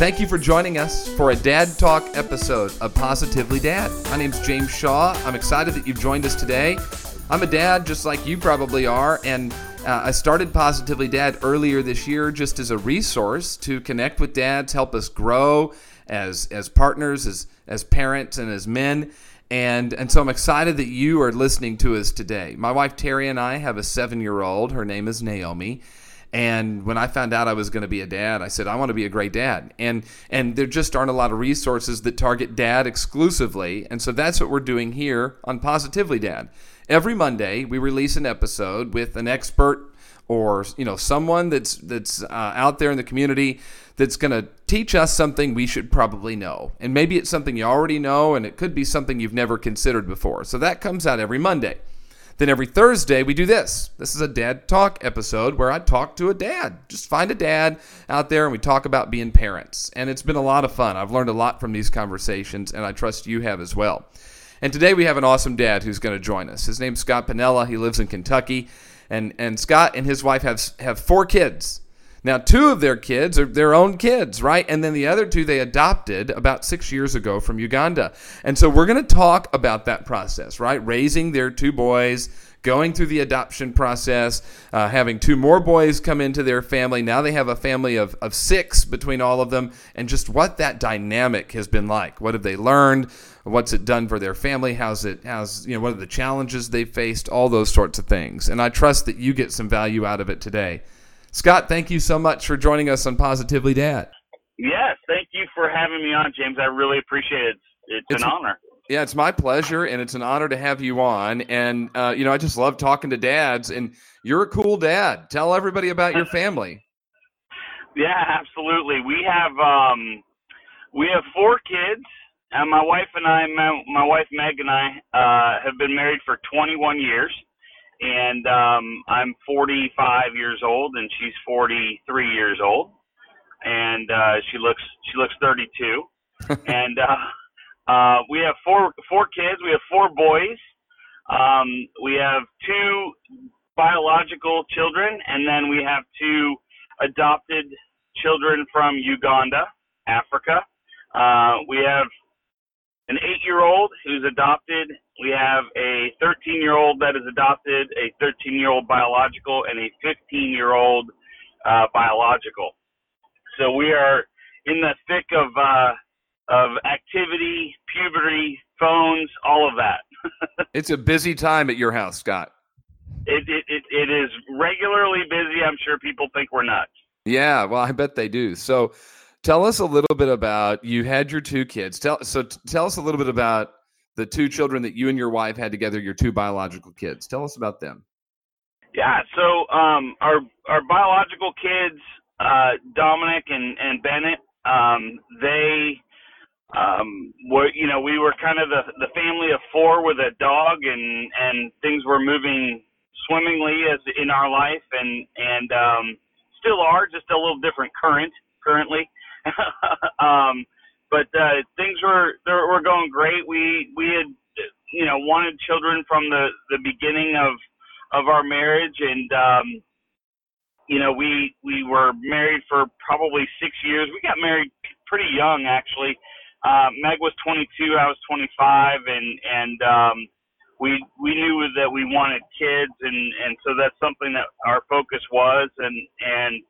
Thank you for joining us for a Dad Talk episode of Positively Dad. My name's James Shaw. I'm excited that you've joined us today. I'm a dad just like you probably are, and uh, I started Positively Dad earlier this year just as a resource to connect with dads, help us grow as as partners, as as parents, and as men. And and so I'm excited that you are listening to us today. My wife Terry and I have a seven year old. Her name is Naomi. And when I found out I was going to be a dad, I said I want to be a great dad. And and there just aren't a lot of resources that target dad exclusively. And so that's what we're doing here on Positively Dad. Every Monday we release an episode with an expert or you know someone that's that's uh, out there in the community that's going to teach us something we should probably know. And maybe it's something you already know and it could be something you've never considered before. So that comes out every Monday. Then every Thursday, we do this. This is a dad talk episode where I talk to a dad. Just find a dad out there and we talk about being parents. And it's been a lot of fun. I've learned a lot from these conversations, and I trust you have as well. And today we have an awesome dad who's going to join us. His name's Scott Pinella. He lives in Kentucky. And, and Scott and his wife have, have four kids. Now, two of their kids are their own kids, right? And then the other two they adopted about six years ago from Uganda. And so we're going to talk about that process, right? Raising their two boys, going through the adoption process, uh, having two more boys come into their family. Now they have a family of, of six between all of them, and just what that dynamic has been like. What have they learned? What's it done for their family? How's it, how's, you know, what are the challenges they've faced? All those sorts of things. And I trust that you get some value out of it today. Scott, thank you so much for joining us on Positively Dad. Yes, thank you for having me on, James. I really appreciate it. It's, it's an honor. Yeah, it's my pleasure, and it's an honor to have you on. And uh, you know, I just love talking to dads, and you're a cool dad. Tell everybody about your family. yeah, absolutely. We have um, we have four kids, and my wife and I, my, my wife Meg and I, uh, have been married for 21 years and um, I'm 45 years old, and she's 43 years old, and uh, she looks she looks 32, and uh, uh, we have four four kids. We have four boys. Um, we have two biological children, and then we have two adopted children from Uganda, Africa. Uh, we have an eight year old who's adopted. We have a 13 year old that is adopted, a 13 year old biological, and a 15 year old uh, biological. So we are in the thick of uh, of activity, puberty, phones, all of that. it's a busy time at your house, Scott. It, it, it, it is regularly busy. I'm sure people think we're nuts. Yeah, well, I bet they do. So, Tell us a little bit about you had your two kids. Tell so tell us a little bit about the two children that you and your wife had together, your two biological kids. Tell us about them. Yeah, so um, our our biological kids, uh, Dominic and and Bennett, um, they um, were you know we were kind of the the family of four with a dog, and and things were moving swimmingly as in our life, and and um, still are just a little different current currently. um, but uh, things were they were going great. We we had you know wanted children from the the beginning of of our marriage, and um, you know we we were married for probably six years. We got married pretty young, actually. Uh, Meg was 22, I was 25, and and um, we we knew that we wanted kids, and and so that's something that our focus was, and and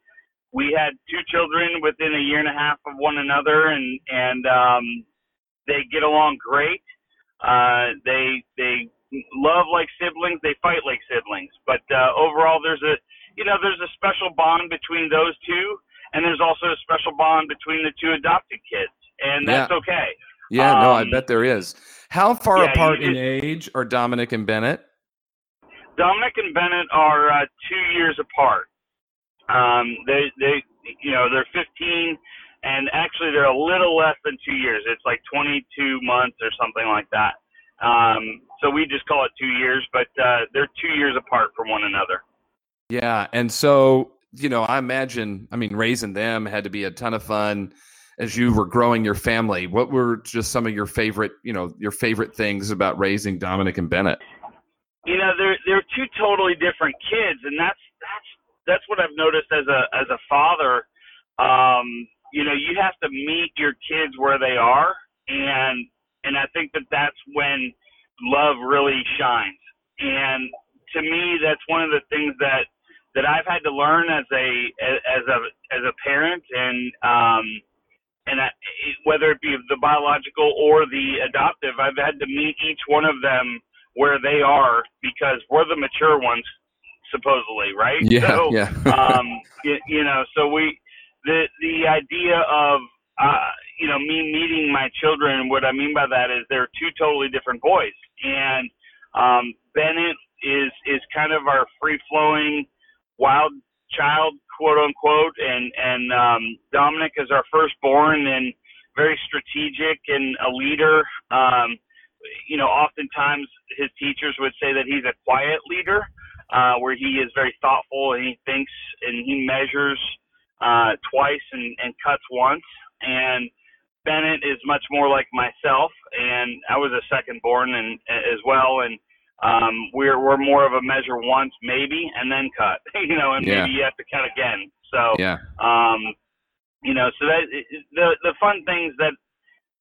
we had two children within a year and a half of one another, and and um, they get along great. Uh, they they love like siblings. They fight like siblings. But uh, overall, there's a you know there's a special bond between those two, and there's also a special bond between the two adopted kids, and that's yeah. okay. Yeah, um, no, I um, bet there is. How far yeah, apart in age are Dominic and Bennett? Dominic and Bennett are uh, two years apart. Um, they they you know they're 15, and actually they're a little less than two years. It's like 22 months or something like that. Um, so we just call it two years, but uh, they're two years apart from one another. Yeah, and so you know, I imagine, I mean, raising them had to be a ton of fun as you were growing your family. What were just some of your favorite, you know, your favorite things about raising Dominic and Bennett? You know, they're they're two totally different kids, and that's that's what I've noticed as a as a father. Um, you know, you have to meet your kids where they are, and and I think that that's when love really shines. And to me, that's one of the things that that I've had to learn as a as a as a parent, and um, and I, whether it be the biological or the adoptive, I've had to meet each one of them where they are because we're the mature ones supposedly, right? Yeah, so, yeah. um, you, you know, so we the the idea of uh, you know me meeting my children. What I mean by that is they're two totally different boys, and um, Bennett is is kind of our free flowing wild child, quote unquote, and and um, Dominic is our firstborn and very strategic and a leader. Um, you know, oftentimes his teachers would say that he's a quiet leader, uh, where he is very thoughtful and he thinks and he measures uh, twice and, and cuts once. And Bennett is much more like myself, and I was a second born and as well, and um, we're we're more of a measure once maybe and then cut, you know, and yeah. maybe you have to cut again. So yeah, um, you know, so that the the fun things that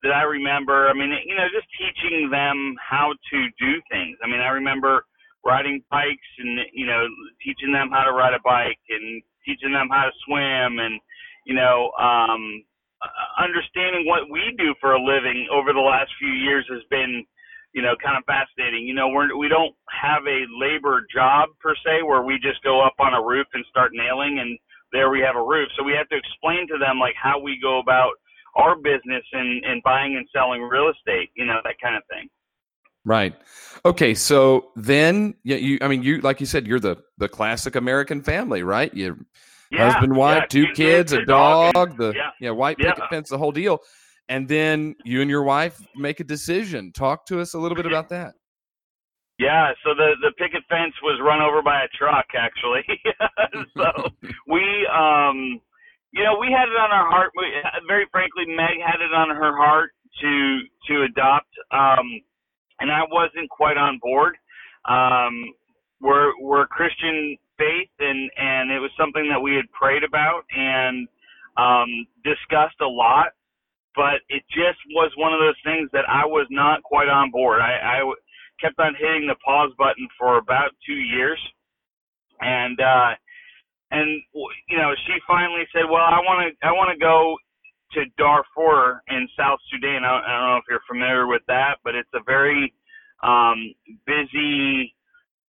that I remember, I mean, you know, just teaching them how to do things. I mean, I remember riding bikes and you know teaching them how to ride a bike and teaching them how to swim and you know um understanding what we do for a living over the last few years has been you know kind of fascinating. You know we're we don't have a labor job per se where we just go up on a roof and start nailing and there we have a roof. So we have to explain to them like how we go about our business and and buying and selling real estate you know that kind of thing Right. Okay. So then, yeah, you. I mean, you like you said, you're the the classic American family, right? You yeah, husband, wife, yeah, two kids, a dog, dog the yeah, yeah white picket fence, the whole deal. And then you and your wife make a decision. Talk to us a little bit about that. Yeah, so the the picket fence was run over by a truck actually. so we um you know, we had it on our heart we, very frankly Meg had it on her heart to to adopt um and I wasn't quite on board. Um, we're we're Christian faith, and and it was something that we had prayed about and um, discussed a lot. But it just was one of those things that I was not quite on board. I, I kept on hitting the pause button for about two years, and uh, and you know she finally said, "Well, I want to I want to go to Darfur in South Sudan. I don't, I don't know if you're familiar with that, but it's a very um, busy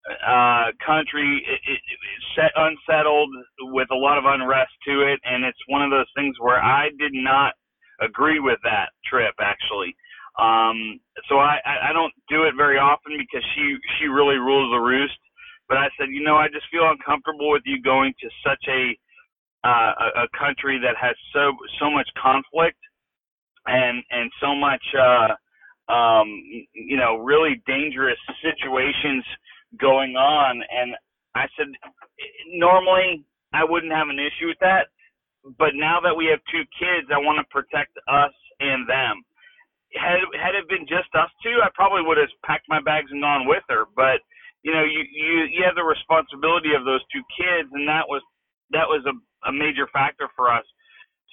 uh, country, it, it, set unsettled with a lot of unrest to it, and it's one of those things where I did not agree with that trip actually. Um, so I, I don't do it very often because she she really rules the roost. But I said, you know, I just feel uncomfortable with you going to such a uh, a, a country that has so so much conflict and and so much uh, um, you know really dangerous situations going on. And I said, normally I wouldn't have an issue with that, but now that we have two kids, I want to protect us and them. Had had it been just us two, I probably would have packed my bags and gone with her. But you know, you you you have the responsibility of those two kids, and that was that was a a major factor for us.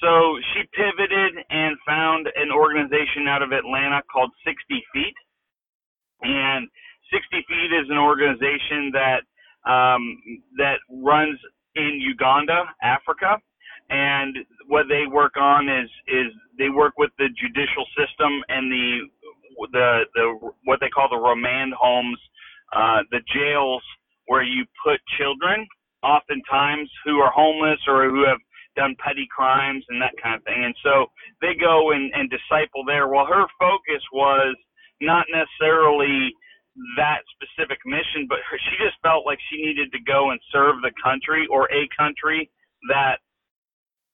So she pivoted and found an organization out of Atlanta called 60 Feet. And 60 Feet is an organization that um, that runs in Uganda, Africa. And what they work on is is they work with the judicial system and the the the what they call the remand homes, uh, the jails where you put children oftentimes who are homeless or who have done petty crimes and that kind of thing. And so they go and, and disciple there. Well, her focus was not necessarily that specific mission, but her, she just felt like she needed to go and serve the country or a country that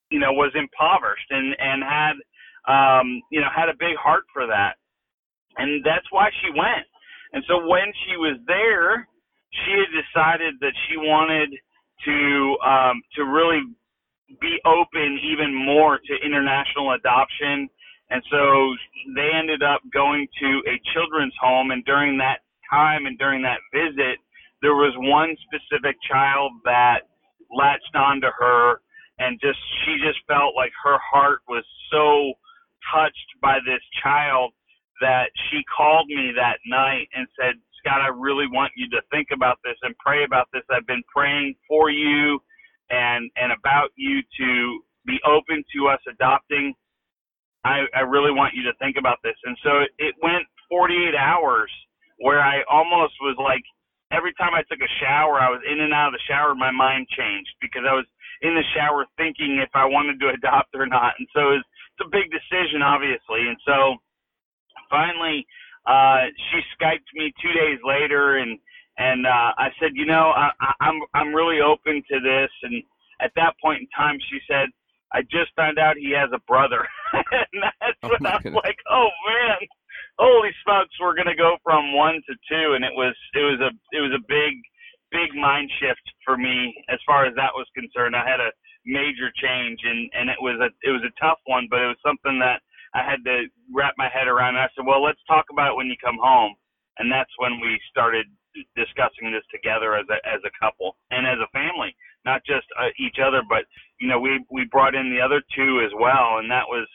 you know was impoverished and and had um, you know had a big heart for that, and that's why she went. And so when she was there, she had decided that she wanted to um, to really be open even more to international adoption. And so they ended up going to a children's home. And during that time and during that visit, there was one specific child that latched onto her and just she just felt like her heart was so touched by this child that she called me that night and said Scott, I really want you to think about this and pray about this. I've been praying for you and and about you to be open to us adopting. I, I really want you to think about this. And so it it went 48 hours where I almost was like, every time I took a shower, I was in and out of the shower, my mind changed because I was in the shower thinking if I wanted to adopt or not. And so it's, it's a big decision, obviously. And so finally, uh, she Skyped me two days later and, and, uh, I said, you know, I, I, I'm, I'm really open to this. And at that point in time, she said, I just found out he has a brother. and that's oh when I was like, oh man, holy smokes, we're gonna go from one to two, and it was it was a it was a big big mind shift for me as far as that was concerned. I had a major change, and and it was a it was a tough one, but it was something that I had to wrap my head around. And I said, well, let's talk about it when you come home, and that's when we started discussing this together as a as a couple and as a family, not just uh, each other, but you know we we brought in the other two as well, and that was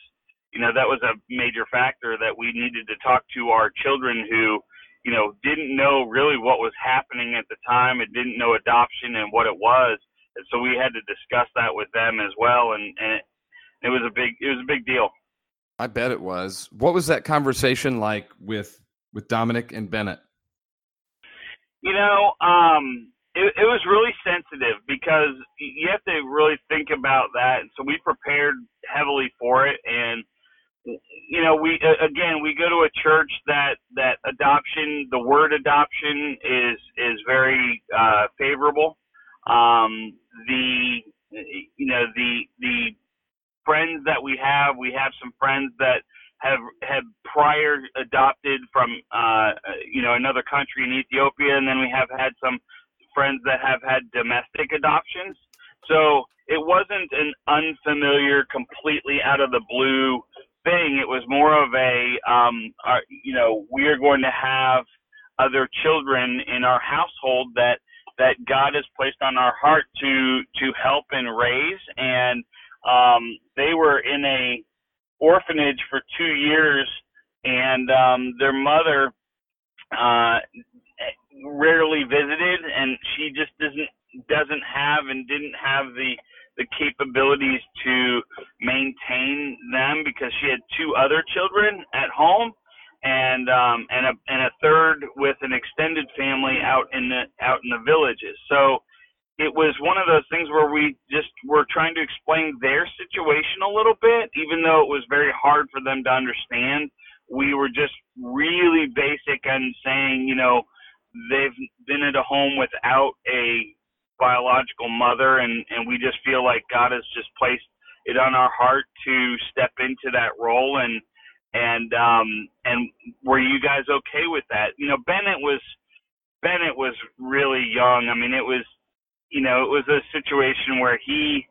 you know that was a major factor that we needed to talk to our children who you know didn't know really what was happening at the time and didn't know adoption and what it was, and so we had to discuss that with them as well, and and it, it was a big it was a big deal. I bet it was. What was that conversation like with with Dominic and Bennett? You know, um, it, it was really sensitive because you have to really think about that. And so we prepared heavily for it. And, you know, we, again, we go to a church that, that adoption, the word adoption is, is very, uh, favorable. Um, the, you know, the, the friends that we have, we have some friends that, have have prior adopted from uh, you know another country in Ethiopia, and then we have had some friends that have had domestic adoptions. So it wasn't an unfamiliar, completely out of the blue thing. It was more of a um, our, you know we are going to have other children in our household that that God has placed on our heart to to help and raise and um, they were in a orphanage for two years, and um, their mother uh, rarely visited, and she just doesn't doesn't have and didn't have the the capabilities to maintain them because she had two other children at home and um and a and a third with an extended family out in the out in the villages. So it was one of those things where we just were trying to explain their situation a little bit, even though it was very hard for them to understand. We were just really basic and saying, you know, they've been at a home without a biological mother, and and we just feel like God has just placed it on our heart to step into that role and and um and were you guys okay with that you know bennett was bennett was really young i mean it was you know, it was a situation where he,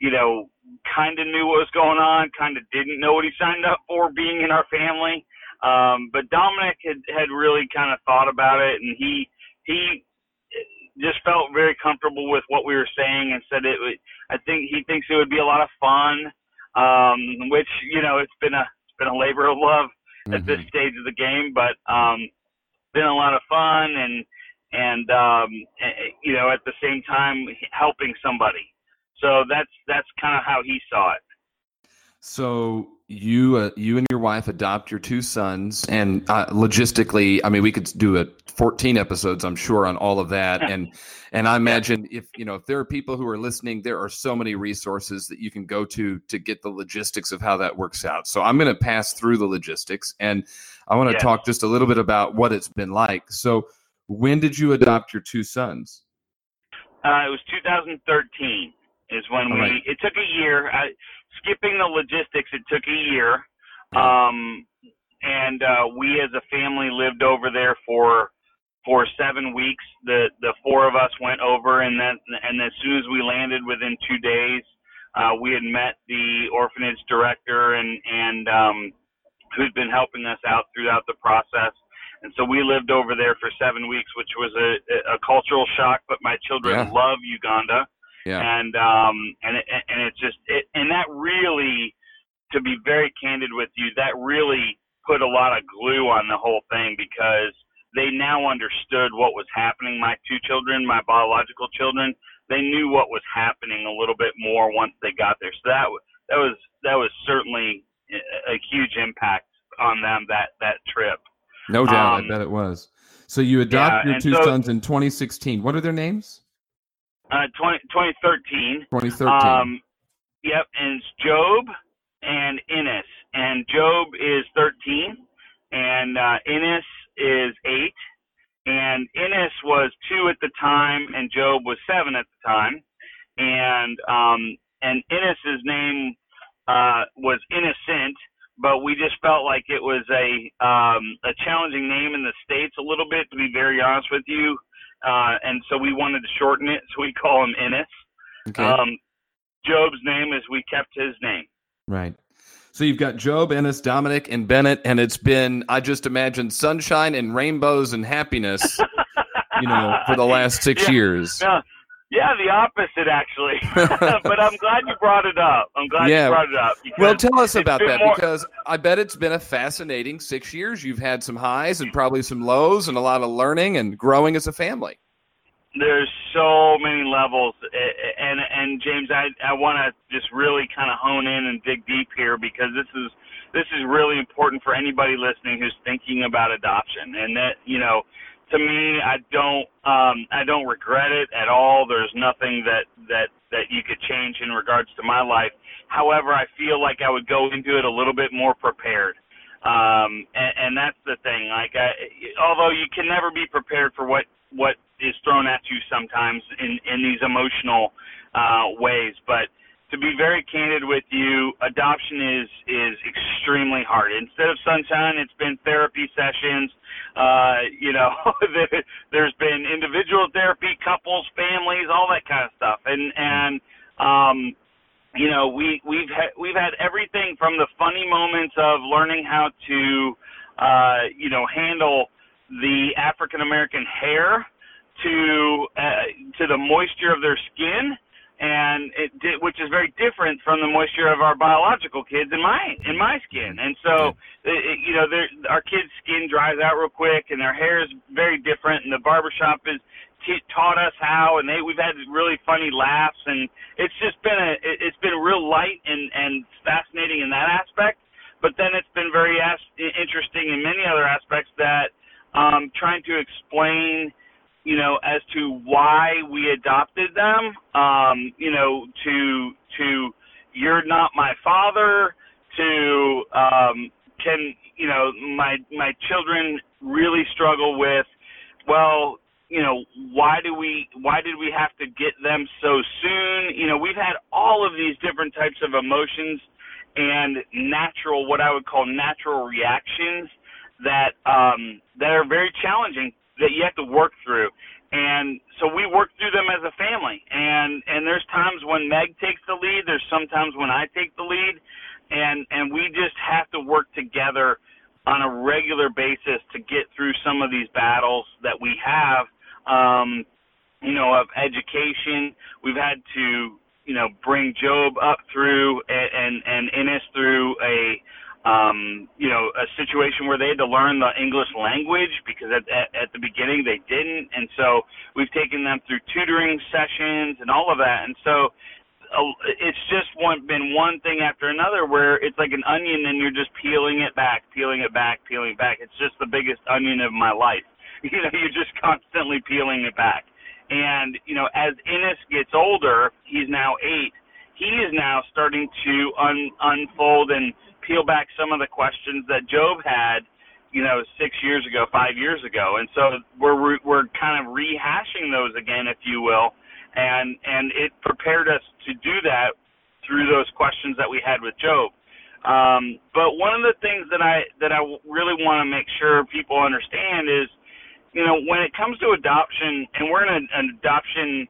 you know, kind of knew what was going on, kind of didn't know what he signed up for being in our family. Um, but Dominic had, had really kind of thought about it and he, he just felt very comfortable with what we were saying and said it would, I think he thinks it would be a lot of fun. Um, which, you know, it's been a, it's been a labor of love at mm-hmm. this stage of the game, but, um, been a lot of fun and, and um, you know at the same time helping somebody. So that's that's kind of how he saw it. So you uh, you and your wife adopt your two sons, and uh, logistically, I mean, we could do a 14 episodes, I'm sure, on all of that. and and I imagine if you know if there are people who are listening, there are so many resources that you can go to to get the logistics of how that works out. So I'm going to pass through the logistics, and I want to yeah. talk just a little bit about what it's been like. So when did you adopt your two sons? Uh, it was 2013 is when we. Right. It took a year. Skipping the logistics, it took a year. Um, and uh, we as a family lived over there for for seven weeks. The the four of us went over, and then and as soon as we landed, within two days, uh, we had met the orphanage director and and um, who'd been helping us out throughout the process. And so we lived over there for seven weeks, which was a, a cultural shock. But my children yeah. love Uganda, yeah. and um, and it, and it's just it, and that really, to be very candid with you, that really put a lot of glue on the whole thing because they now understood what was happening. My two children, my biological children, they knew what was happening a little bit more once they got there. So that that was that was certainly a huge impact on them that that trip. No doubt, um, I bet it was. So you adopted yeah, your two so, sons in 2016. What are their names? Uh, 20, 2013. 2013. Um, yep, and it's Job and Ennis. And Job is 13, and uh, is 8. And Ennis was 2 at the time, and Job was 7 at the time. And um, and Ennis's name uh, was Innocent, but we just felt like it was a um, a challenging name in the states a little bit, to be very honest with you. Uh, and so we wanted to shorten it, so we call him Ennis. Okay. Um, Job's name is we kept his name. Right. So you've got Job, Ennis, Dominic, and Bennett, and it's been I just imagine sunshine and rainbows and happiness, you know, for the last six yeah. years. Yeah. Yeah, the opposite actually. but I'm glad you brought it up. I'm glad yeah. you brought it up. Well, tell us about that more... because I bet it's been a fascinating six years. You've had some highs and probably some lows and a lot of learning and growing as a family. There's so many levels, and and James, I I want to just really kind of hone in and dig deep here because this is this is really important for anybody listening who's thinking about adoption, and that you know to me, I don't um, I don't regret it at all. There's nothing that that that you could change in regards to my life. However, I feel like I would go into it a little bit more prepared. Um, and, and that's the thing. Like, I, although you can never be prepared for what what is thrown at you sometimes in in these emotional uh, ways, but to be very candid with you, adoption is is extremely hard. Instead of sunshine, it's been therapy sessions. Uh, you know, there's been individual therapy, couples, families, all that kind of stuff. And and um, you know, we we've had we've had everything from the funny moments of learning how to uh, you know handle the African American hair to uh, to the moisture of their skin and it did, which is very different from the moisture of our biological kids in my in my skin. And so, it, you know, our kids' skin dries out real quick, and their hair is very different. And the barbershop has t- taught us how, and they we've had really funny laughs, and it's just been a it, it's been real light and and fascinating in that aspect. But then it's been very as- interesting in many other aspects that um, trying to explain you know, as to why we adopted them, um, you know, to to you're not my father, to um, can you know my my children really struggle with, well, you know, why do we why did we have to get them so soon? You know, we've had all of these different types of emotions and natural what I would call natural reactions that um that are very challenging that you have to work through. And so we work through them as a family. And and there's times when Meg takes the lead. There's sometimes when I take the lead, and and we just have to work together on a regular basis to get through some of these battles that we have. Um, you know, of education. We've had to you know bring Job up through and and, and Ennis through a um, you know, a situation where they had to learn the English language because at, at, at the beginning they didn't. And so we've taken them through tutoring sessions and all of that. And so uh, it's just one, been one thing after another where it's like an onion and you're just peeling it back, peeling it back, peeling it back. It's just the biggest onion of my life. You know, you're just constantly peeling it back. And, you know, as Ennis gets older, he's now eight, he is now starting to un- unfold and peel back some of the questions that Job had, you know, six years ago, five years ago, and so we're we're kind of rehashing those again, if you will, and and it prepared us to do that through those questions that we had with Job. Um, but one of the things that I that I really want to make sure people understand is, you know, when it comes to adoption, and we're in a, an adoption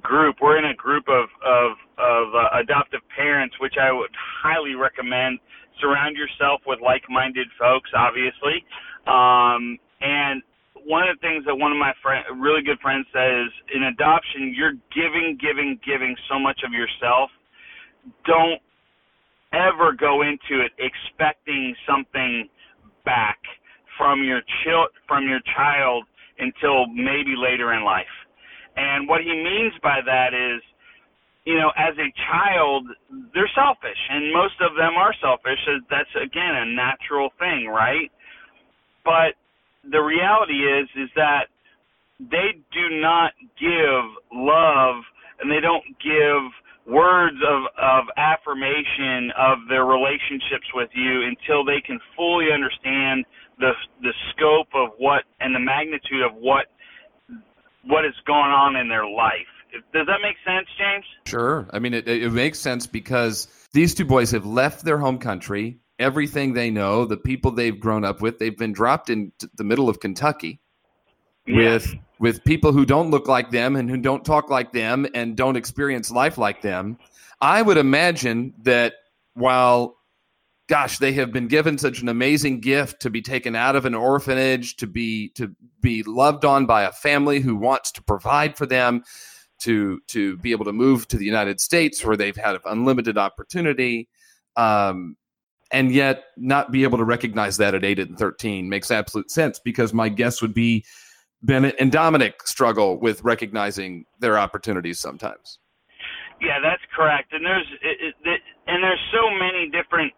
group, we're in a group of of, of uh, adoptive parents, which I would highly recommend surround yourself with like-minded folks, obviously. Um, and one of the things that one of my friend, really good friends says in adoption, you're giving, giving, giving so much of yourself. Don't ever go into it expecting something back from your child from your child until maybe later in life. And what he means by that is, you know, as a child, they're selfish, and most of them are selfish. That's again a natural thing, right? But the reality is, is that they do not give love, and they don't give words of, of affirmation of their relationships with you until they can fully understand the the scope of what and the magnitude of what what is going on in their life. Does that make sense, James? Sure. I mean, it, it makes sense because these two boys have left their home country, everything they know, the people they've grown up with. They've been dropped in the middle of Kentucky with with people who don't look like them and who don't talk like them and don't experience life like them. I would imagine that while gosh, they have been given such an amazing gift to be taken out of an orphanage, to be to be loved on by a family who wants to provide for them, to to be able to move to the United States where they've had unlimited opportunity. Um, and yet not be able to recognize that at 8 and 13 makes absolute sense because my guess would be Bennett and Dominic struggle with recognizing their opportunities sometimes. Yeah, that's correct. And there's it, it, and there's so many different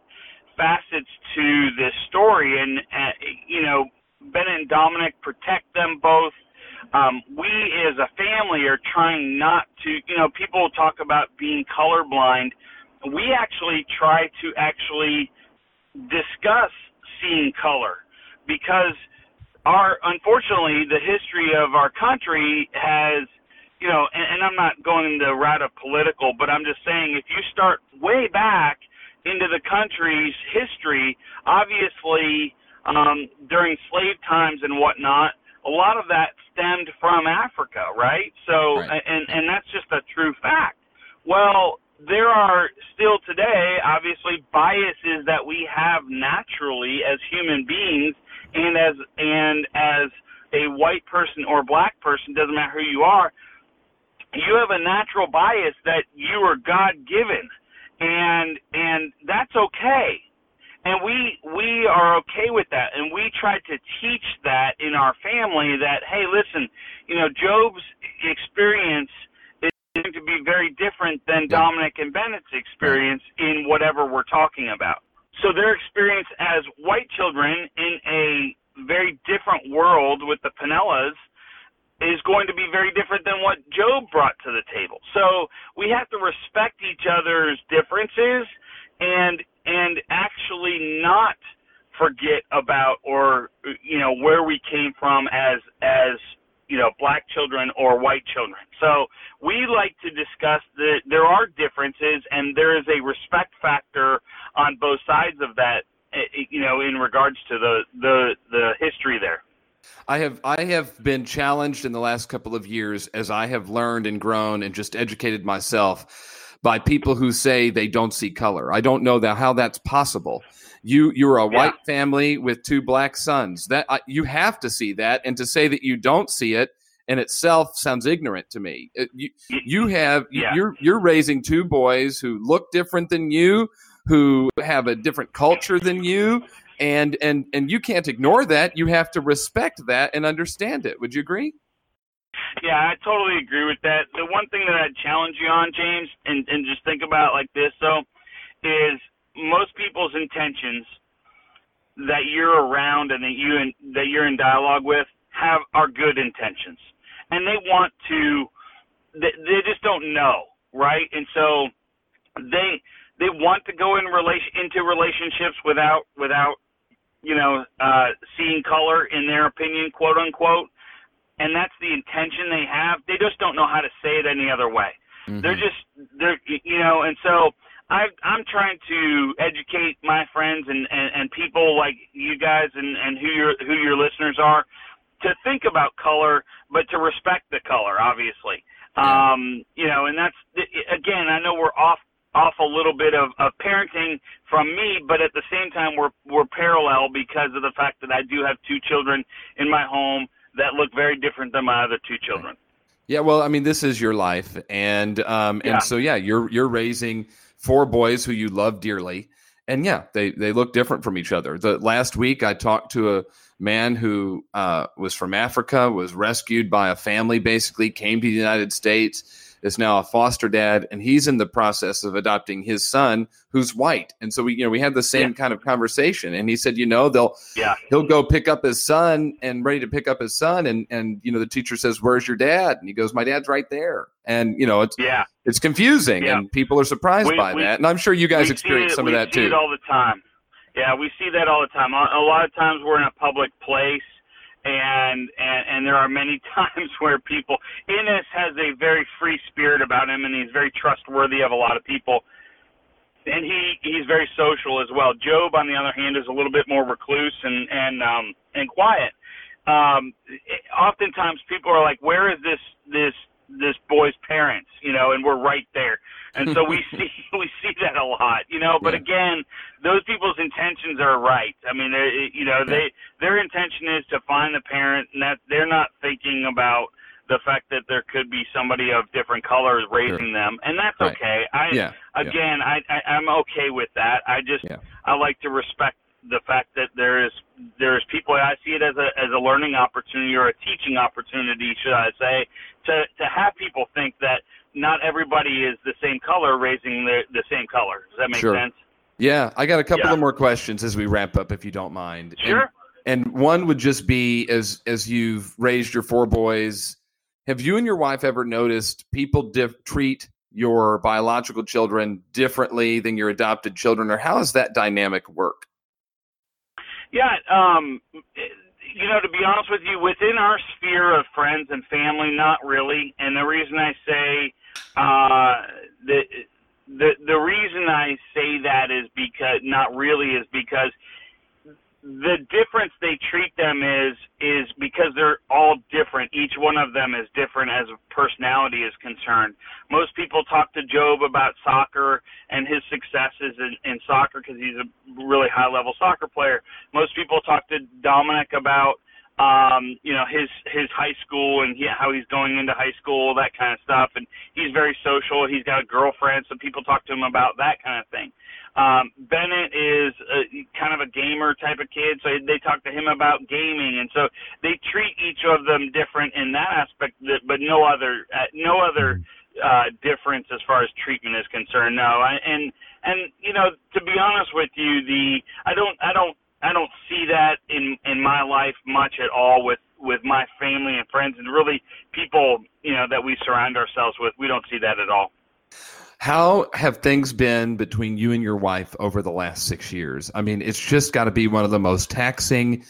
facets to this story, and uh, you know, Bennett and Dominic protect them both. Um, we as a family are trying not to, you know, people talk about being colorblind. We actually try to actually discuss seeing color because our unfortunately the history of our country has you know and, and i'm not going the route of political but i'm just saying if you start way back into the country's history obviously um during slave times and whatnot a lot of that stemmed from africa right so right. and and that's just a true fact well there are still today obviously biases that we have naturally as human beings and as and as a white person or black person, doesn't matter who you are, you have a natural bias that you are God given, and and that's okay. And we we are okay with that, and we try to teach that in our family that hey, listen, you know, Job's experience is going to be very different than Dominic and Bennett's experience in whatever we're talking about. So their experience as white children in a very different world with the Pinellas is going to be very different than what Job brought to the table. So we have to respect each other's differences and and actually not forget about or you know where we came from as as you know black children or white children. So we like to discuss that there are differences and there is a respect factor on both sides of that eh, eh, you know in regards to the the the history there. I have I have been challenged in the last couple of years as I have learned and grown and just educated myself by people who say they don't see color. I don't know that how that's possible. You you're a white family with two black sons. That uh, you have to see that, and to say that you don't see it in itself sounds ignorant to me. It, you you have yeah. you're you're raising two boys who look different than you, who have a different culture than you, and and and you can't ignore that. You have to respect that and understand it. Would you agree? Yeah, I totally agree with that. The one thing that I'd challenge you on, James, and and just think about like this though, is most people's intentions that you're around and that you in, that you're in dialogue with have are good intentions, and they want to. They, they just don't know, right? And so they they want to go in relation into relationships without without you know uh seeing color in their opinion quote unquote and that's the intention they have. They just don't know how to say it any other way. Mm-hmm. they're just they're you know and so i i'm trying to educate my friends and, and and people like you guys and and who your who your listeners are to think about color but to respect the color obviously. Um you know and that's again i know we're off off a little bit of, of parenting from me, but at the same time we're we're parallel because of the fact that I do have two children in my home that look very different than my other two children. Yeah, well, I mean, this is your life, and um, and yeah. so yeah, you're you're raising four boys who you love dearly, and yeah, they they look different from each other. The last week I talked to a man who uh, was from Africa, was rescued by a family, basically came to the United States is now a foster dad, and he's in the process of adopting his son, who's white. And so we, you know, we had the same yeah. kind of conversation. And he said, you know, they'll, yeah, he'll go pick up his son and ready to pick up his son, and and you know, the teacher says, "Where's your dad?" And he goes, "My dad's right there." And you know, it's yeah, it's confusing, yeah. and people are surprised we, by we, that. And I'm sure you guys experience it, some of that too. all the time. Yeah, we see that all the time. A lot of times we're in a public place and and and there are many times where people Ennis has a very free spirit about him and he's very trustworthy of a lot of people. And he he's very social as well. Job on the other hand is a little bit more recluse and and um and quiet. Um oftentimes people are like where is this this this boy's parents? You know and we're right there and so we see we see that a lot, you know. But yeah. again, those people's intentions are right. I mean, you know, they their intention is to find the parent, and that they're not thinking about the fact that there could be somebody of different colors raising sure. them, and that's right. okay. I yeah. again, yeah. I, I I'm okay with that. I just yeah. I like to respect the fact that there is there is people. I see it as a as a learning opportunity or a teaching opportunity, should I say, to to have people think that not everybody is the same color raising the the same color. Does that make sure. sense? Yeah, I got a couple yeah. of more questions as we wrap up, if you don't mind. Sure. And, and one would just be as as you've raised your four boys, have you and your wife ever noticed people dif- treat your biological children differently than your adopted children, or how does that dynamic work? Yeah, um, you know, to be honest with you, within our sphere of friends and family, not really. And the reason I say uh, the the the reason I say that is because not really is because the difference they treat them is is because they're all different. Each one of them is different as personality is concerned. Most people talk to Job about soccer and his successes in, in soccer because he's a really high level soccer player. Most people talk to Dominic about um, you know, his his high school and he, how he's going into high school, that kind of stuff. And he's very social. He's got a girlfriend, so people talk to him about that kind of thing. Um, Bennett is a, kind of a gamer type of kid, so they talk to him about gaming, and so they treat each of them different in that aspect, but no other uh, no other uh, difference as far as treatment is concerned. No, and and you know, to be honest with you, the I don't I don't I don't see that in in my life much at all with with my family and friends and really people you know that we surround ourselves with. We don't see that at all. How have things been between you and your wife over the last six years? I mean, it's just got to be one of the most taxing,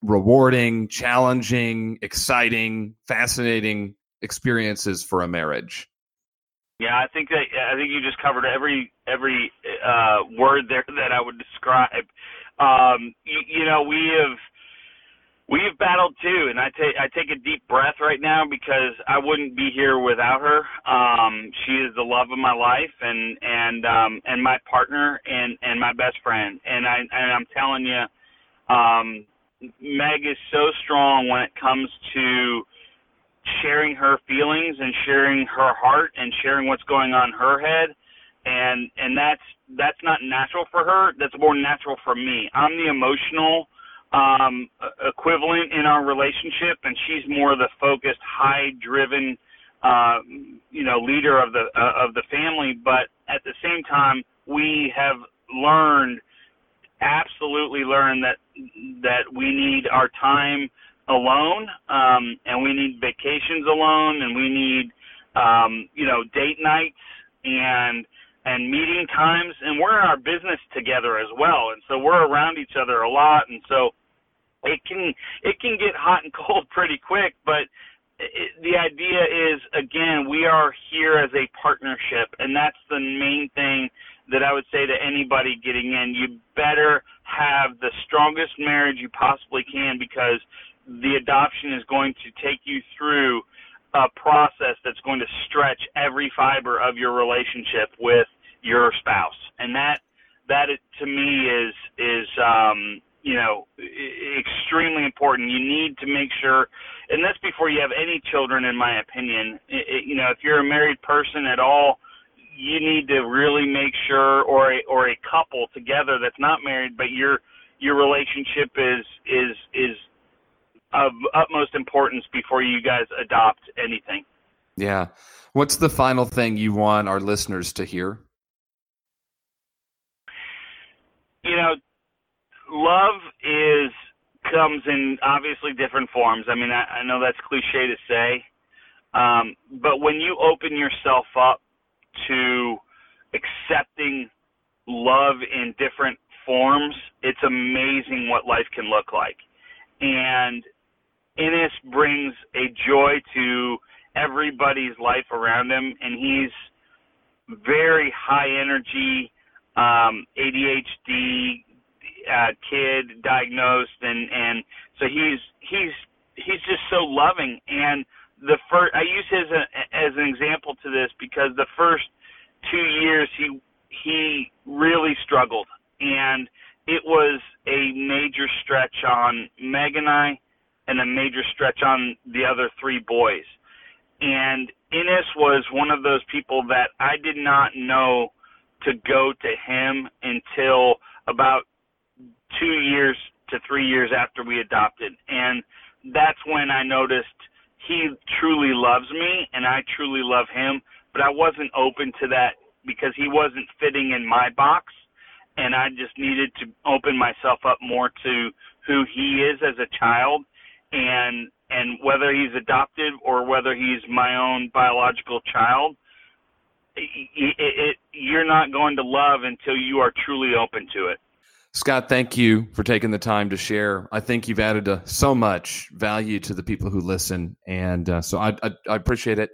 rewarding, challenging, exciting, fascinating experiences for a marriage. Yeah, I think that I think you just covered every every uh, word there that I would describe. Um, you, you know, we have we've battled too, and I take I take a deep breath right now because I wouldn't be here without her. Um, she is the love of my life and and um, and my partner and and my best friend. And I and I'm telling you, um, Meg is so strong when it comes to sharing her feelings and sharing her heart and sharing what's going on in her head and and that's that's not natural for her. That's more natural for me. I'm the emotional um, equivalent in our relationship, and she's more the focused, high-driven, uh, you know, leader of the uh, of the family. But at the same time, we have learned, absolutely learned that that we need our time alone, um, and we need vacations alone, and we need, um, you know, date nights and and meeting times and we're in our business together as well and so we're around each other a lot and so it can it can get hot and cold pretty quick but it, the idea is again we are here as a partnership and that's the main thing that I would say to anybody getting in. You better have the strongest marriage you possibly can because the adoption is going to take you through a process that's going to stretch every fiber of your relationship with your spouse, and that that to me is is um, you know extremely important. You need to make sure, and that's before you have any children, in my opinion. It, it, you know, if you're a married person at all, you need to really make sure, or a, or a couple together that's not married, but your your relationship is is is of utmost importance before you guys adopt anything. Yeah. What's the final thing you want our listeners to hear? You know, love is comes in obviously different forms. I mean, I, I know that's cliche to say, um, but when you open yourself up to accepting love in different forms, it's amazing what life can look like. And Ennis brings a joy to everybody's life around him, and he's very high energy, um, ADHD uh, kid diagnosed, and and so he's he's he's just so loving. And the first, I use his as an example to this because the first two years he he really struggled, and it was a major stretch on Meg and I, and a major stretch on the other three boys. And Ennis was one of those people that I did not know to go to him until about two years to three years after we adopted. And that's when I noticed he truly loves me and I truly love him, but I wasn't open to that because he wasn't fitting in my box and I just needed to open myself up more to who he is as a child and and whether he's adopted or whether he's my own biological child it, it, you're not going to love until you are truly open to it Scott, thank you for taking the time to share. I think you've added uh, so much value to the people who listen, and uh, so I, I, I, appreciate it.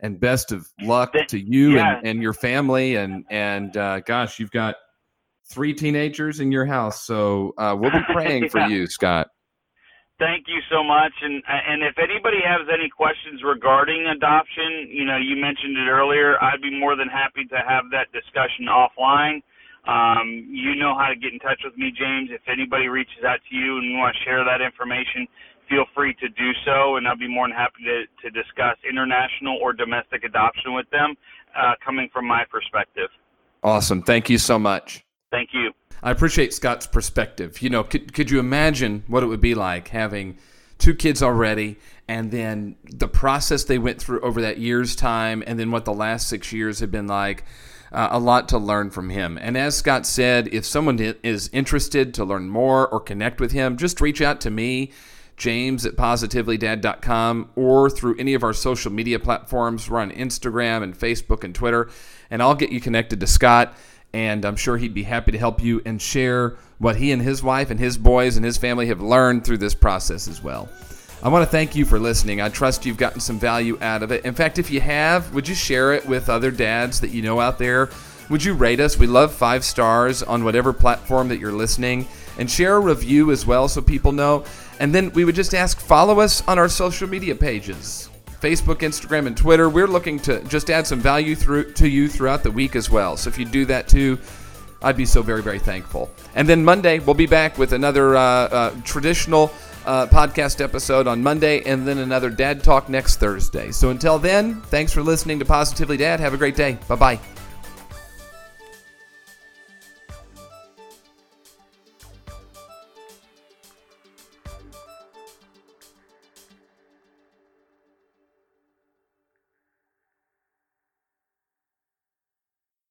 And best of luck to you yeah. and, and, your family. And and uh, gosh, you've got three teenagers in your house, so uh, we'll be praying yeah. for you, Scott. Thank you so much. And and if anybody has any questions regarding adoption, you know, you mentioned it earlier. I'd be more than happy to have that discussion offline. Um, you know how to get in touch with me, James. If anybody reaches out to you and you want to share that information, feel free to do so, and I'll be more than happy to, to discuss international or domestic adoption with them, uh, coming from my perspective. Awesome. Thank you so much. Thank you. I appreciate Scott's perspective. You know, could, could you imagine what it would be like having two kids already and then the process they went through over that year's time and then what the last six years have been like? uh, a lot to learn from him. And as Scott said, if someone is interested to learn more or connect with him, just reach out to me, James at positivelydad.com, or through any of our social media platforms. We're on Instagram and Facebook and Twitter, and I'll get you connected to Scott. And I'm sure he'd be happy to help you and share what he and his wife and his boys and his family have learned through this process as well. I want to thank you for listening. I trust you've gotten some value out of it. In fact, if you have, would you share it with other dads that you know out there? Would you rate us? We love five stars on whatever platform that you're listening and share a review as well so people know. And then we would just ask follow us on our social media pages Facebook, Instagram, and Twitter. We're looking to just add some value through to you throughout the week as well. So if you do that too, I'd be so very, very thankful. And then Monday, we'll be back with another uh, uh, traditional uh, podcast episode on Monday, and then another Dad Talk next Thursday. So until then, thanks for listening to Positively Dad. Have a great day. Bye bye.